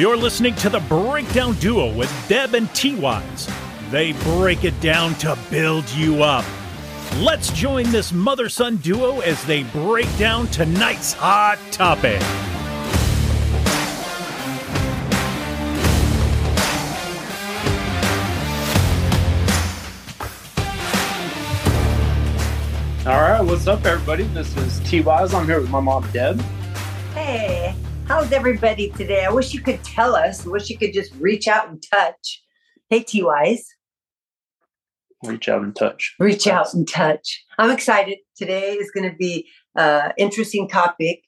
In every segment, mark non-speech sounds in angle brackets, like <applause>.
You're listening to the Breakdown Duo with Deb and T Wise. They break it down to build you up. Let's join this mother son duo as they break down tonight's hot topic. All right, what's up, everybody? This is T Wise. I'm here with my mom, Deb. Hey, how's everybody today? I wish you could tell us. I wish you could just reach out and touch. Hey, T Wise. Reach out and touch. Reach out and touch. I'm excited. Today is going to be an interesting topic.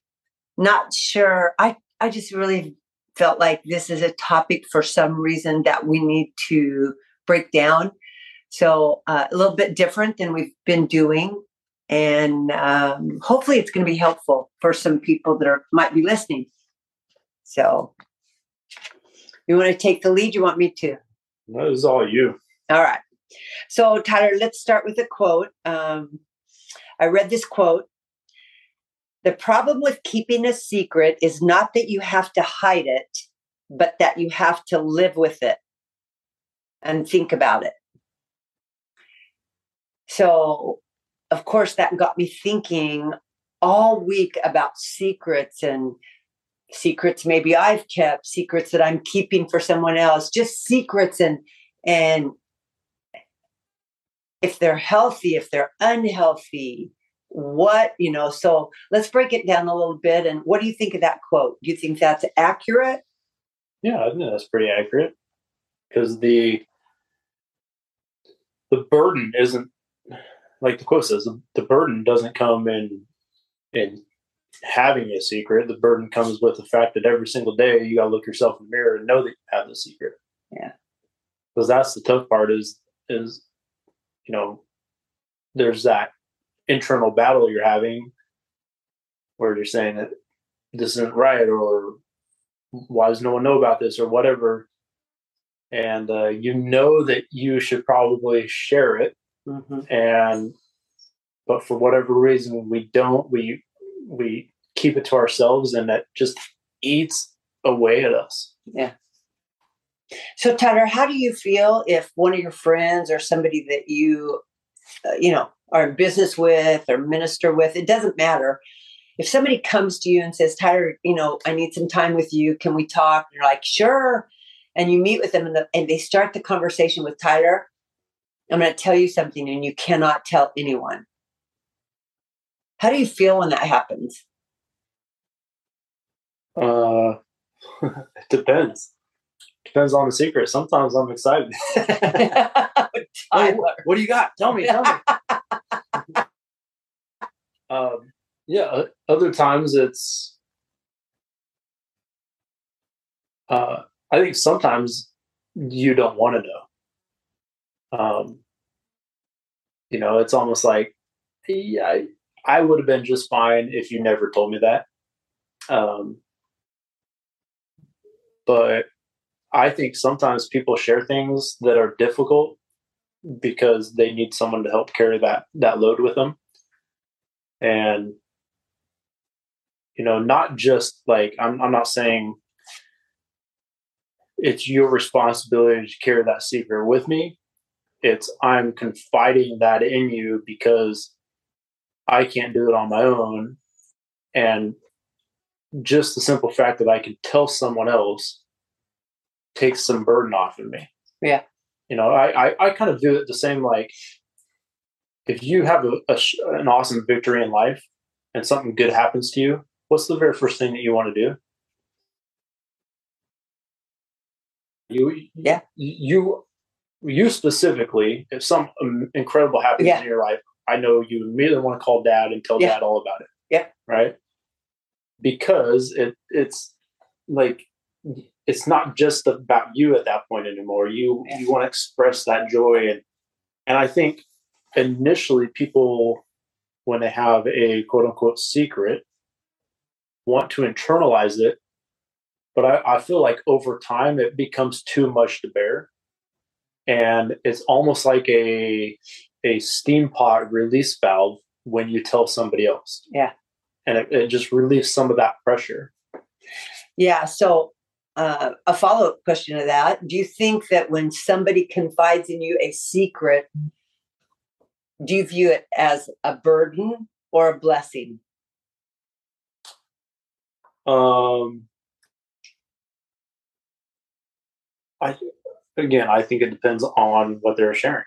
Not sure. I, I just really felt like this is a topic for some reason that we need to break down. So, uh, a little bit different than we've been doing and um, hopefully it's going to be helpful for some people that are might be listening so you want to take the lead? You want me to? That is all you. All right. So tyler let's start with a quote. Um, i read this quote. The problem with keeping a secret is not that you have to hide it but that you have to live with it and think about it. So of course, that got me thinking all week about secrets and secrets maybe I've kept, secrets that I'm keeping for someone else, just secrets and and if they're healthy, if they're unhealthy, what, you know, so let's break it down a little bit. And what do you think of that quote? Do you think that's accurate? Yeah, I think that's pretty accurate. Because the the burden isn't like the quote says, the, the burden doesn't come in in having a secret. The burden comes with the fact that every single day you got to look yourself in the mirror and know that you have the secret. Yeah, because that's the tough part. Is is you know there's that internal battle you're having where you're saying that this isn't right or why does no one know about this or whatever and uh, you know that you should probably share it Mm-hmm. And but for whatever reason we don't we we keep it to ourselves and that just eats away at us. Yeah. So Tyler, how do you feel if one of your friends or somebody that you uh, you know are in business with or minister with, it doesn't matter. If somebody comes to you and says, Tyler, you know, I need some time with you. Can we talk? And you're like, sure. And you meet with them and, the, and they start the conversation with Tyler. I'm going to tell you something and you cannot tell anyone. How do you feel when that happens? Uh, <laughs> it depends. Depends on the secret. Sometimes I'm excited. <laughs> <laughs> hey, what do you got? Tell me. Tell me. um, yeah. Other times it's. Uh, I think sometimes you don't want to know. Um, you know, it's almost like, yeah, I, would have been just fine if you never told me that. Um, but I think sometimes people share things that are difficult because they need someone to help carry that that load with them. And you know, not just like I'm I'm not saying it's your responsibility to carry that secret with me, it's I'm confiding that in you because I can't do it on my own. And just the simple fact that I can tell someone else takes some burden off of me. Yeah. You know, I, I, I kind of do it the same like if you have a, a, an awesome victory in life and something good happens to you, what's the very first thing that you want to do? You, yeah. You you specifically, if some um, incredible happens yeah. in your life, I know you immediately want to call dad and tell yeah. dad all about it. Yeah. Right. Because it it's like it's not just about you at that point anymore. You yeah. you want to express that joy and and I think initially people when they have a quote unquote secret want to internalize it. But I, I feel like over time it becomes too much to bear and it's almost like a a steam pot release valve when you tell somebody else. Yeah. And it, it just relieves some of that pressure. Yeah. So uh, a follow up question to that. Do you think that when somebody confides in you a secret, do you view it as a burden or a blessing? Um, I again, I think it depends on what they're sharing.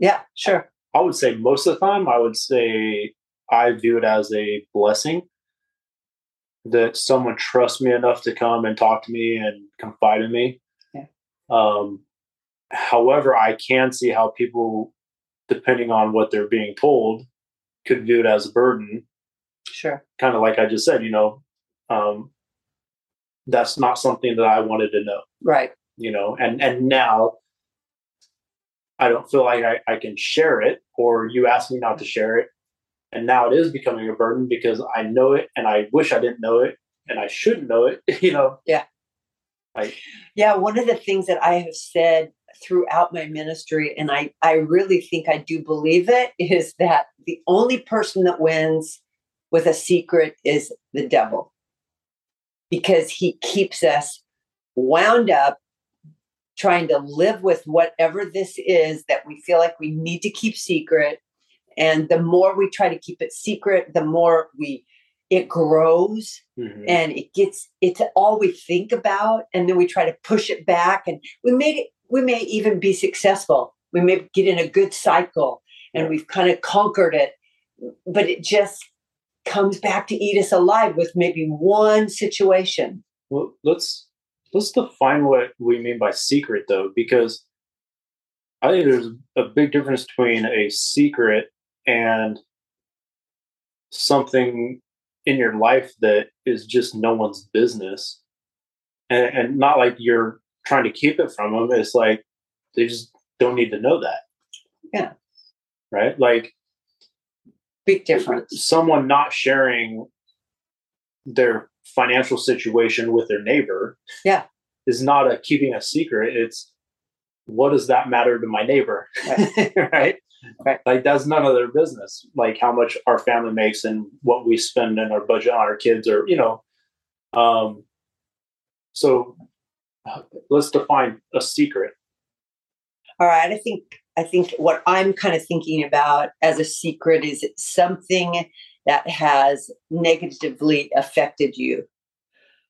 Yeah, sure. I would say most of the time, I would say I view it as a blessing that someone trusts me enough to come and talk to me and confide in me. Yeah. Um, however, I can see how people, depending on what they're being told, could view it as a burden. Sure. Kind of like I just said, you know, um, that's not something that I wanted to know. Right. You know, and and now I don't feel like I, I can share it, or you asked me not to mm-hmm. share it, and now it is becoming a burden because I know it, and I wish I didn't know it, and I shouldn't know it. <laughs> You know. Yeah. Like. Yeah. One of the things that I have said throughout my ministry, and I I really think I do believe it, is that the only person that wins with a secret is the devil because he keeps us wound up trying to live with whatever this is that we feel like we need to keep secret. And the more we try to keep it secret the more we it grows mhm. and it gets it's all we think about. And then we try to push it back and we may it we may even be successful. We may get in a good cycle and we've kind of conquered it but it just comes back to eat us alive with maybe one situation. Well, let's let's define what we mean by secret, though, because I think there's a big difference between a secret and something in your life that is just no one's business, and, and not like you're trying to keep it from them. It's like they just don't need to know that. Yeah. Right. Like big difference someone not sharing their financial situation with their neighbor Yeah. is not a keeping a secret it's what does that matter to my neighbor <laughs> <laughs> right Right. like that's none of their business like how much our family makes and what we spend in our budget on our kids or you know um so uh, let's define a secret all right i think i think what i'm kind of thinking about as a secret is something that has negatively affected you.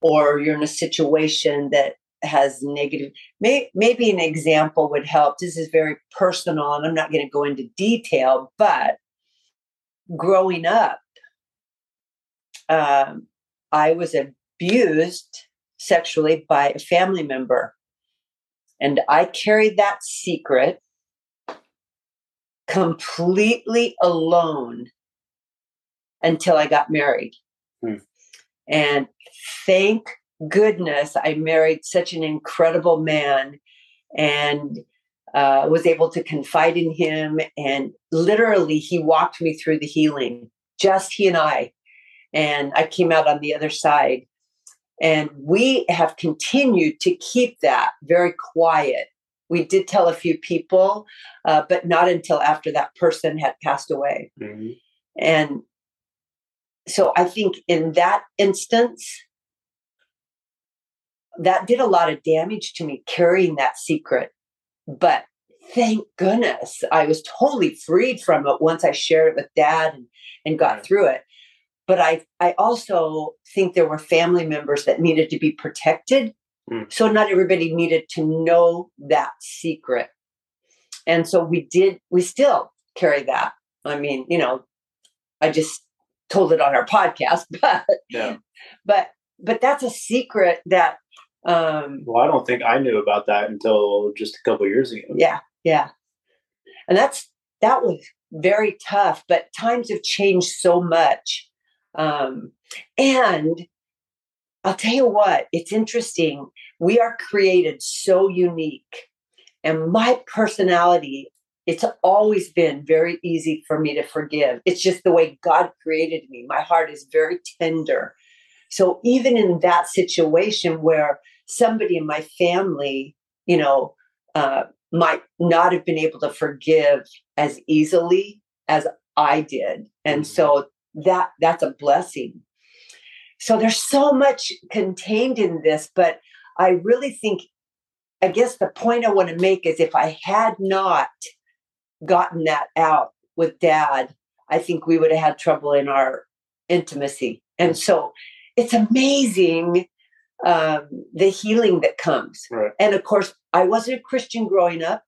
Or you're in a situation that has negative may, maybe an example would help. This is very personal and i'm not going to go into detail but growing up um, i was abused sexually by a family member. And i carried that secret completely alone until I got married. Hmm. And thank goodness I married such an incredible man and uh, was able to confide in him. And literally, he walked me through the healing, just he and I. And I came out on the other side. And we have continued to keep that very quiet. We did tell a few people, uh, but not until after that person had passed away. Mhm. And so I think in that instance, that did a lot of damage to me carrying that secret. But thank goodness I was totally freed from it once I shared it with dad and, and got Right. through it. But I, I also think there were family members that needed to be protected. Mm. So not everybody needed to know that secret. And so we did, we still carry that. I mean, you know, I just told it on our podcast, <laughs> but yeah. but but that's a secret that um well i don't think i knew about that until just a couple years ago. Yeah yeah. And that's that was very tough but times have changed so much. Um and i'll tell you what it's interesting. We are created so unique and my personality it's always been very easy for me to forgive it's just the way god created me my heart is very tender so even in that situation where somebody in my family you know uh, might not have been able to forgive as easily as I did. And Mhm. so that that's a blessing. So there's so much contained in this, but I really think, I guess the point I want to make is if I had not gotten that out with dad, I think we would have had trouble in our intimacy. And so it's amazing um, the healing that comes. Right. And of course, I wasn't a Christian growing up.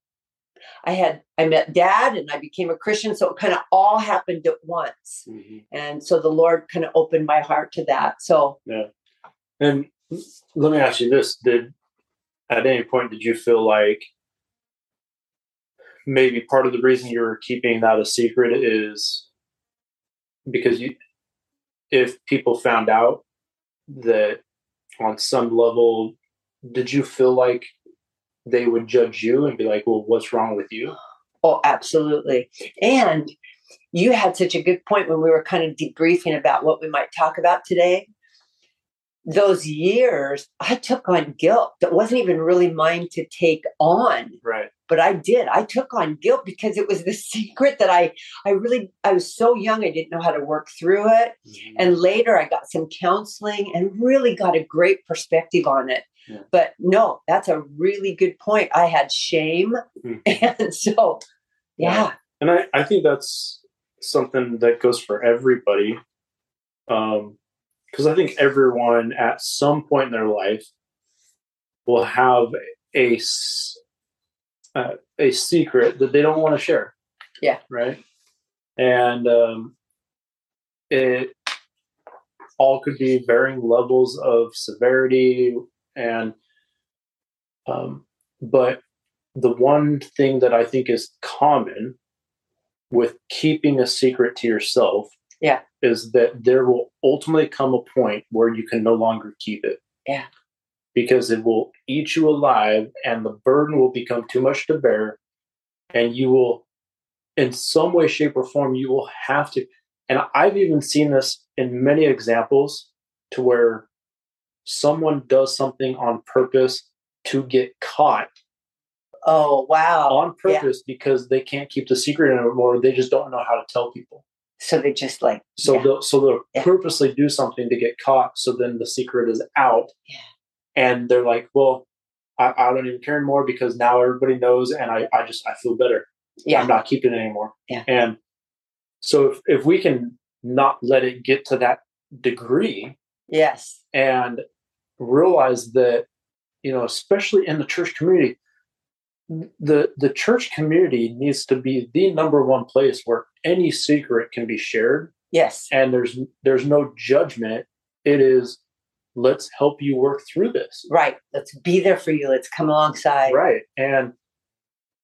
I had I met dad and I became a Christian, so it kind of all happened at once. Mm-hmm. And so the Lord kind of opened my heart to that. So Yeah. And let me ask you this: Did at any point did you feel like maybe part of the reason you're keeping that a secret is because you, if people found out that on some level, did you feel like they would judge you and be like, "Well, what's wrong with you?" Oh, absolutely. And you had such a good point when we were kind of debriefing about what we might talk about today. Those years, I took on guilt that wasn't even really mine to take on, Right. but I did. I took on guilt because it was the <laughs> secret that I, I really, I was so young, I didn't know how to work through it. Mm-hmm. And later I got some counseling and really got a great perspective on it. Yeah. But no, that's a really good point. I had shame. Mhm. <laughs> And so, yeah. and I, I think that's something that goes for everybody um because i think everyone at some point in their life will have a uh, a secret that they don't want to share Yeah. right and um it all could be varying levels of severity and um but the one thing that i think is common with keeping a secret to yourself Yeah. is that there will ultimately come a point where you can no longer keep it Yeah. because it will eat you alive and the burden will become too much to bear and you will in some way shape or form you will have to and i've even seen this in many examples to where someone does something on purpose to get caught Oh, wow. on Yeah. purpose because they can't keep the secret anymore. They just don't know how to tell people. So they just like, So Yeah. they'll so they'll Yeah. purposely do something to get caught. So then the secret is out. Yeah. And they're like, well, I, I don't even care anymore because now everybody knows and I, I just I feel better. yeah, I'm not keeping it anymore. Yeah. And so if, if we can not let it get to that degree yes, and realize that, you know, especially in the church community, the the church community needs to be the number one place where any secret can be shared yes, and there's there's no judgment it is let's help you work through this right. Let's be there for you. Let's come alongside. right and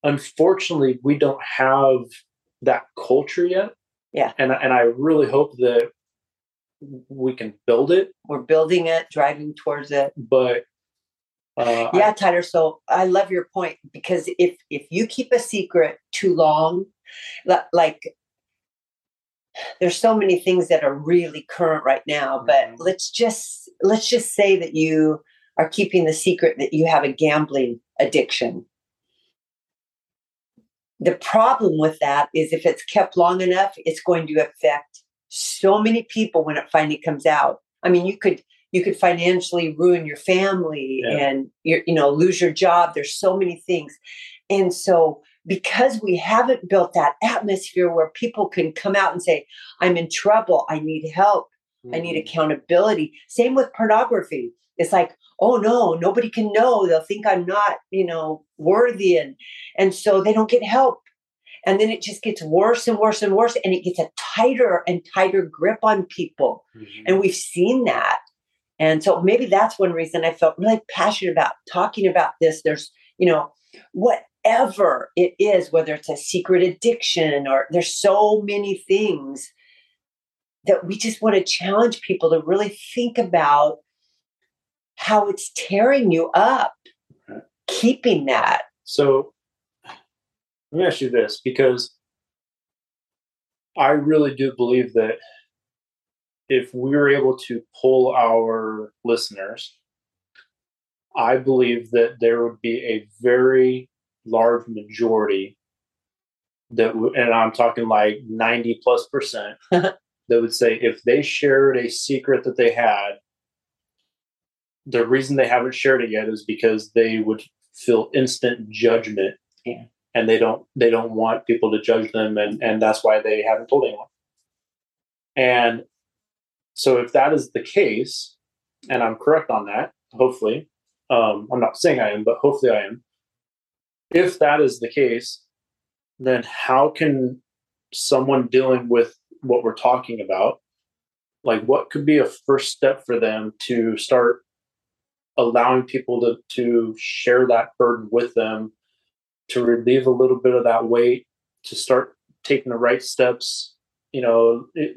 unfortunately we don't have that culture yet Yeah. and and i really hope that we can build it We're building it, driving towards it. but uh yeah tyler so i love your point because if if you keep a secret too long li- like there's so many things that are really current right now but Mhm. let's just let's just say that you are keeping the secret that you have a gambling addiction the problem with that is if it's kept long enough it's going to affect so many people when it finally comes out i mean you could you could financially ruin your family Yeah. and you you know lose your job there's so many things and so because we haven't built that atmosphere where people can come out and say i'm in trouble i need help I need accountability. Same with pornography. It's like, oh no, nobody can know. They'll think I'm not, you know, worthy and and so they don't get help. And then it just gets worse and worse and worse and it gets a tighter and tighter grip on people. Mhm. And we've seen that. And so maybe that's one reason I felt really passionate about talking about this. There's, you know, whatever it is, whether it's a secret addiction or there's so many things that we just want to challenge people to really think about how it's tearing you up, Right. keeping that. So let me ask you this because I really do believe that if we were able to pull our listeners, I believe that there would be a very large majority that, would, and I'm talking like 90 plus percent, <laughs> that would say if they shared a secret that they had, the reason they haven't shared it yet is because they would feel instant judgment Yeah. and they don't they don't want people to judge them and and that's why they haven't told anyone and so if that is the case and i'm correct on that hopefully um, i'm not saying i am but hopefully i am if that is the case then how can someone dealing with what we're talking about like what could be a first step for them to start allowing people to to share that burden with them to relieve a little bit of that weight to start taking the right steps you know it,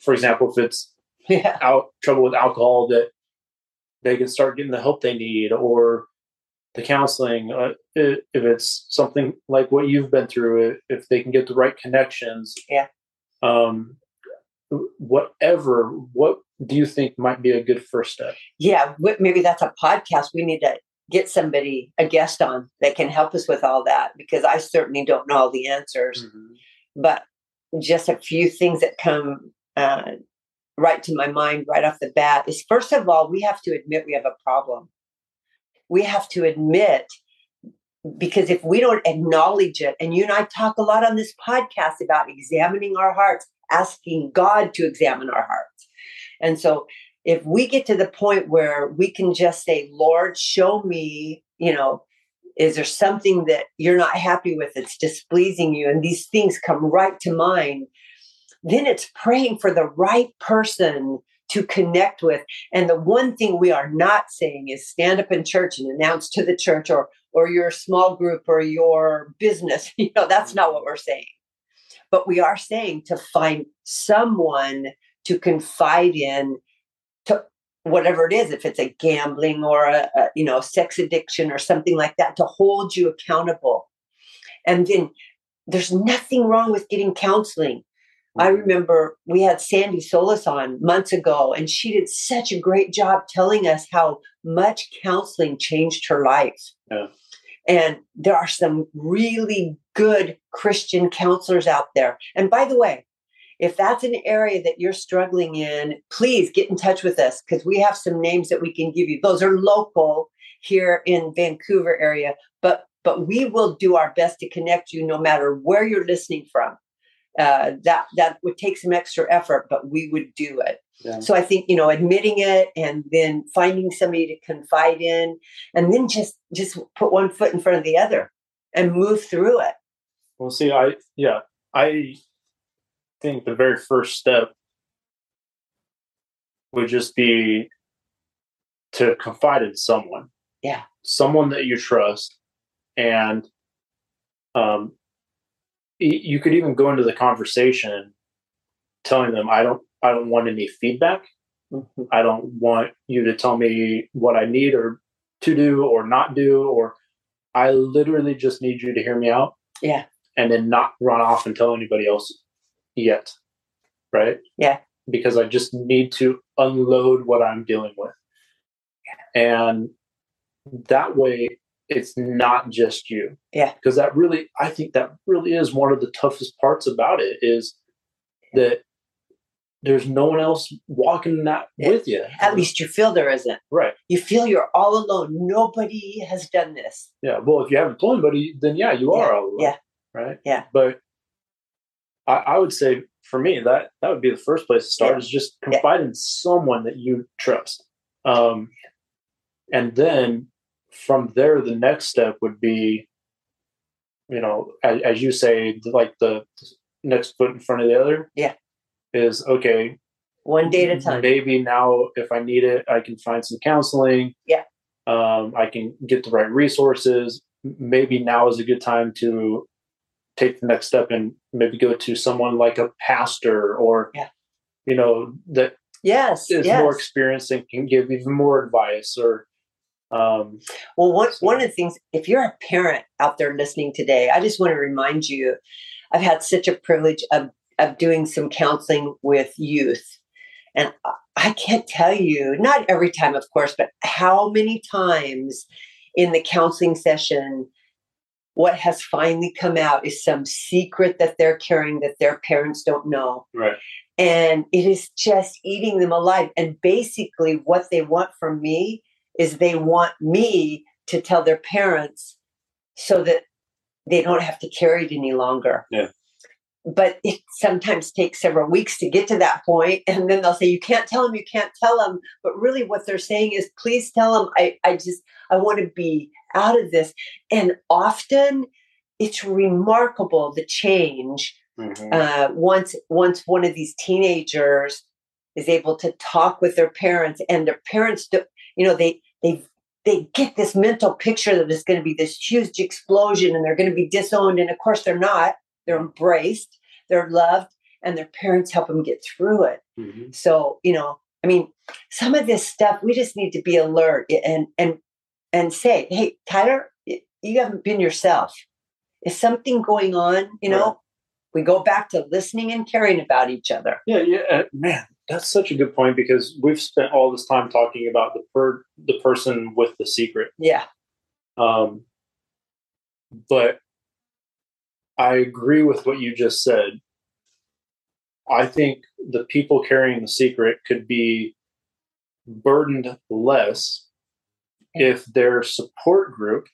for example if it's <laughs> Yeah. out trouble with alcohol that they can start getting the help they need or the counseling uh, if it's something like what you've been through if they can get the right connections Yeah. um whatever what do you think might be a good first step Yeah. Maybe that's a podcast. We need to get somebody, a guest on that can help us with all that because I certainly don't know all the answers. But just a few things that come uh, right to my mind right off the bat is first of all, we have to admit we have a problem. We have to admit because if we don't acknowledge it, and you and I talk a lot on this podcast about examining our hearts, asking God to examine our hearts. And so if we get to the point where we can just say, Lord, show me, you know, is there something that you're not happy with that's displeasing you? And these things come right to mind. Then it's praying for the right person to connect with. And the one thing we are not saying is stand up in church and announce to the church or or your small group or your business. <laughs> You know, that's not what we're saying. But we are saying to find someone to confide in to whatever it is if it's a gambling or a, a you know sex addiction or something like that to hold you accountable and then there's nothing wrong with getting counseling i remember we had sandy solis on months ago and she did such a great job telling us how much counseling changed her life Yeah. and there are some really good christian counselors out there and by the way if that's an area that you're struggling in, please get in touch with us because we have some names that we can give you. Those are local here in Vancouver area, but but we will do our best to connect you no matter where you're listening from. Uh, that that would take some extra effort, but we would do it. Yeah. So I think you know admitting it and then finding somebody to confide in, and then just just put one foot in front of the other and move through it. Well, see, I yeah, I think the very first step would just be to confide in someone. Yeah. someone that you trust, and um, you could even go into the conversation telling them, "I don't, I don't want any feedback. Mhm. I don't want you to tell me what I need or to do or not do, or I literally just need you to hear me out." Yeah. and then not run off and tell anybody else yet. Right? Yeah. Because I just need to unload what I'm dealing with. And that way it's not just you. Yeah. Because that really I think that really is one of the toughest parts about it is that there's no one else walking that Yeah. with you. At least you feel there isn't. Right. You feel you're all alone. Nobody has done this. Yeah. Well, if you haven't told anybody, then yeah, you are all alone. yeah. Right. Yeah. But I, I would say for me that that would be the first place to start Yeah. is just confide in someone that you trust. Um, and then from there, the next step would be, you know, as, as you say, like the next foot in front of the other. Yeah. Is okay. One day at a time. Maybe now, if I need it, I can find some counseling. Yeah. Um, I can get the right resources. Maybe now is a good time to take the next step and maybe go to someone like a pastor or, Yeah. you know, that Yes. is yes. more experienced and can give even more advice or, um, Well, one, So- one of the things, if you're a parent out there listening today, I just want to remind you I've had such a privilege of, of doing some counseling with youth. And I- I can't tell you, not every time, of course, but how many times in the counseling session, what has finally come out is some secret that they're carrying that their parents don't know. right. and it is just eating them alive and basically what they want from me is they want me to tell their parents so that they don't have to carry it any longer. Yeah. But it sometimes takes several weeks to get to that point, and then they'll say, "You can't tell them, you can't tell them." But really, what they're saying is, "Please tell them. I, I just, I want to be out of this." And often, it's remarkable the change Mhm. uh, once once one of these teenagers is able to talk with their parents and their parents do, you know they they they get this mental picture that it's going to be this huge explosion and they're going to be disowned and of course they're not. They're embraced they're loved and their parents help them get through it. Mhm. so you know i mean some of this stuff we just need to be alert and and and say hey tyler you haven't been yourself. Is something going on? You know? Right. we go back to listening and caring about each other. Yeah, yeah, uh, man, that's such a good point because we've spent all this time talking about the per the person with the secret. yeah Um, but I agree with what you just said. I think the people carrying the secret could be burdened less if their support group,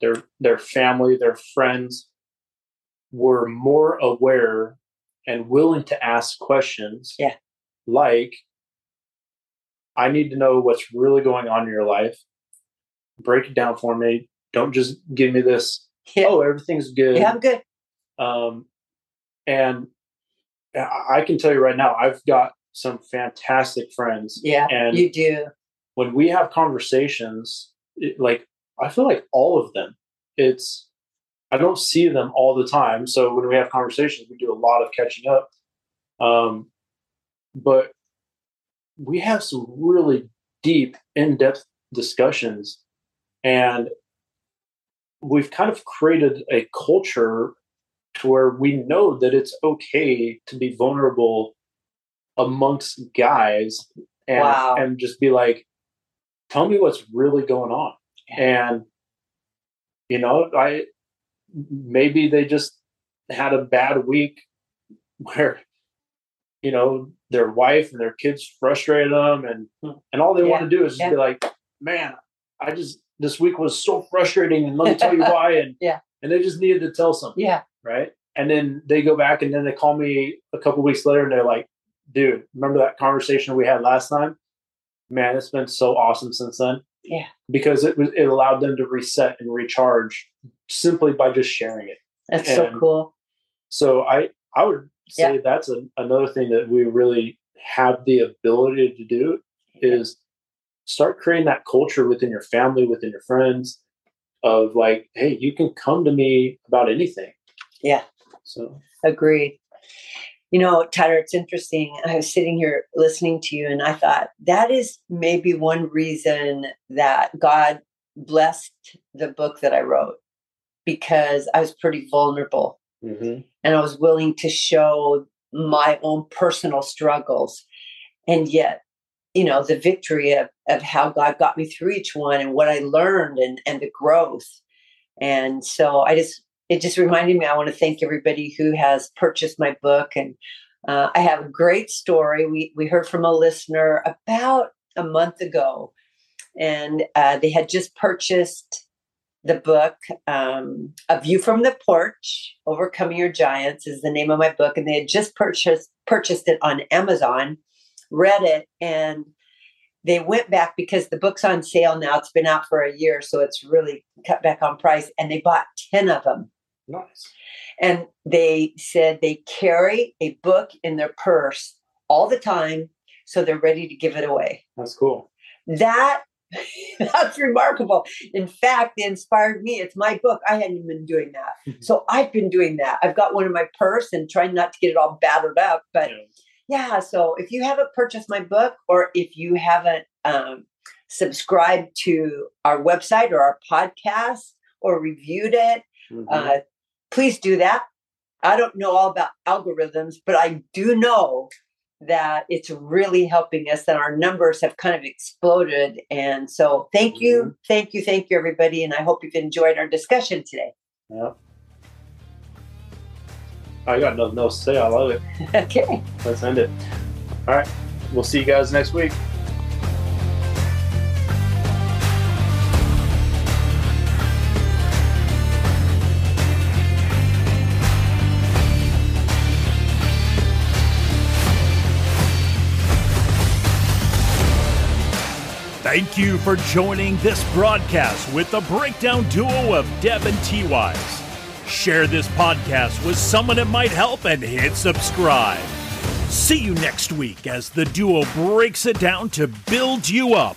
their their family, their friends were more aware and willing to ask questions. Yeah. Like I need to know what's really going on in your life. Break it down for me. Don't just give me this, yeah, oh, everything's good. yeah i'm good Um, and I can tell you right now, I've got some fantastic friends. yeah And you do when we have conversations, it, like I feel like all of them, it's I don't see them all the time. So when we have conversations, we do a lot of catching up. Um, but we have some really deep, in-depth discussions, and we've kind of created a culture to where we know that it's okay to be vulnerable amongst guys and Wow. and just be like tell me what's really going on. And you know i maybe they just had a bad week <laughs> where you know their wife and their kids frustrated them and Hmm. and all they want to do is Yeah. be like man i just this week was so frustrating and let me tell you <laughs> why and Yeah. and they just needed to tell something yeah right? And then they go back and then they call me a couple weeks later and they're like, dude, remember that conversation we had last time? Man, it's been so awesome since then. Yeah. Because it was it allowed them to reset and recharge simply by just sharing it. that's so cool So I I would say that's a, another thing that we really have the ability to do is start creating that culture within your family, within your friends of like, hey, you can come to me about anything. Yeah. So Agreed. You know, Tyler, it's interesting. I was sitting here listening to you, and I thought that is maybe one reason that God blessed the book that I wrote because I was pretty vulnerable mhm. and I was willing to show my own personal struggles. And yet, you know, the victory of, of how God got me through each one and what I learned and, and the growth. And so I just, it just reminded me, I want to thank everybody who has purchased my book. And uh, I have a great story. We, we heard from a listener about a month ago, and uh, they had just purchased the book um, a view from the porch overcoming your giants is the name of my book and they had just purchased purchased it on amazon read it and they went back because the book's on sale now it's been out for a year so it's really cut back on price and they bought 10 of them Nice. and they said they carry a book in their purse all the time so they're ready to give it away That's cool. that <laughs> that's remarkable. In fact they inspired me. It's my book. I hadn't been doing that. <laughs> So i've been doing that. I've got one in my purse and trying not to get it all battered up but Yeah. yeah so if you haven't purchased my book or if you haven't um, subscribed to our website or our podcast or reviewed it Mhm. uh, please do that. I don't know all about algorithms but i do know that it's really helping us and our numbers have kind of exploded and so thank you mm-hmm. thank you thank you everybody and i hope you've enjoyed our discussion today yeah. I got nothing else to say. I love it. <laughs> okay Let's end it. All right. We'll see you guys next week. Thank you for joining this broadcast with the breakdown duo of Deb and T Wise. Share this podcast with someone it might help and hit subscribe. See you next week as the duo breaks it down to build you up.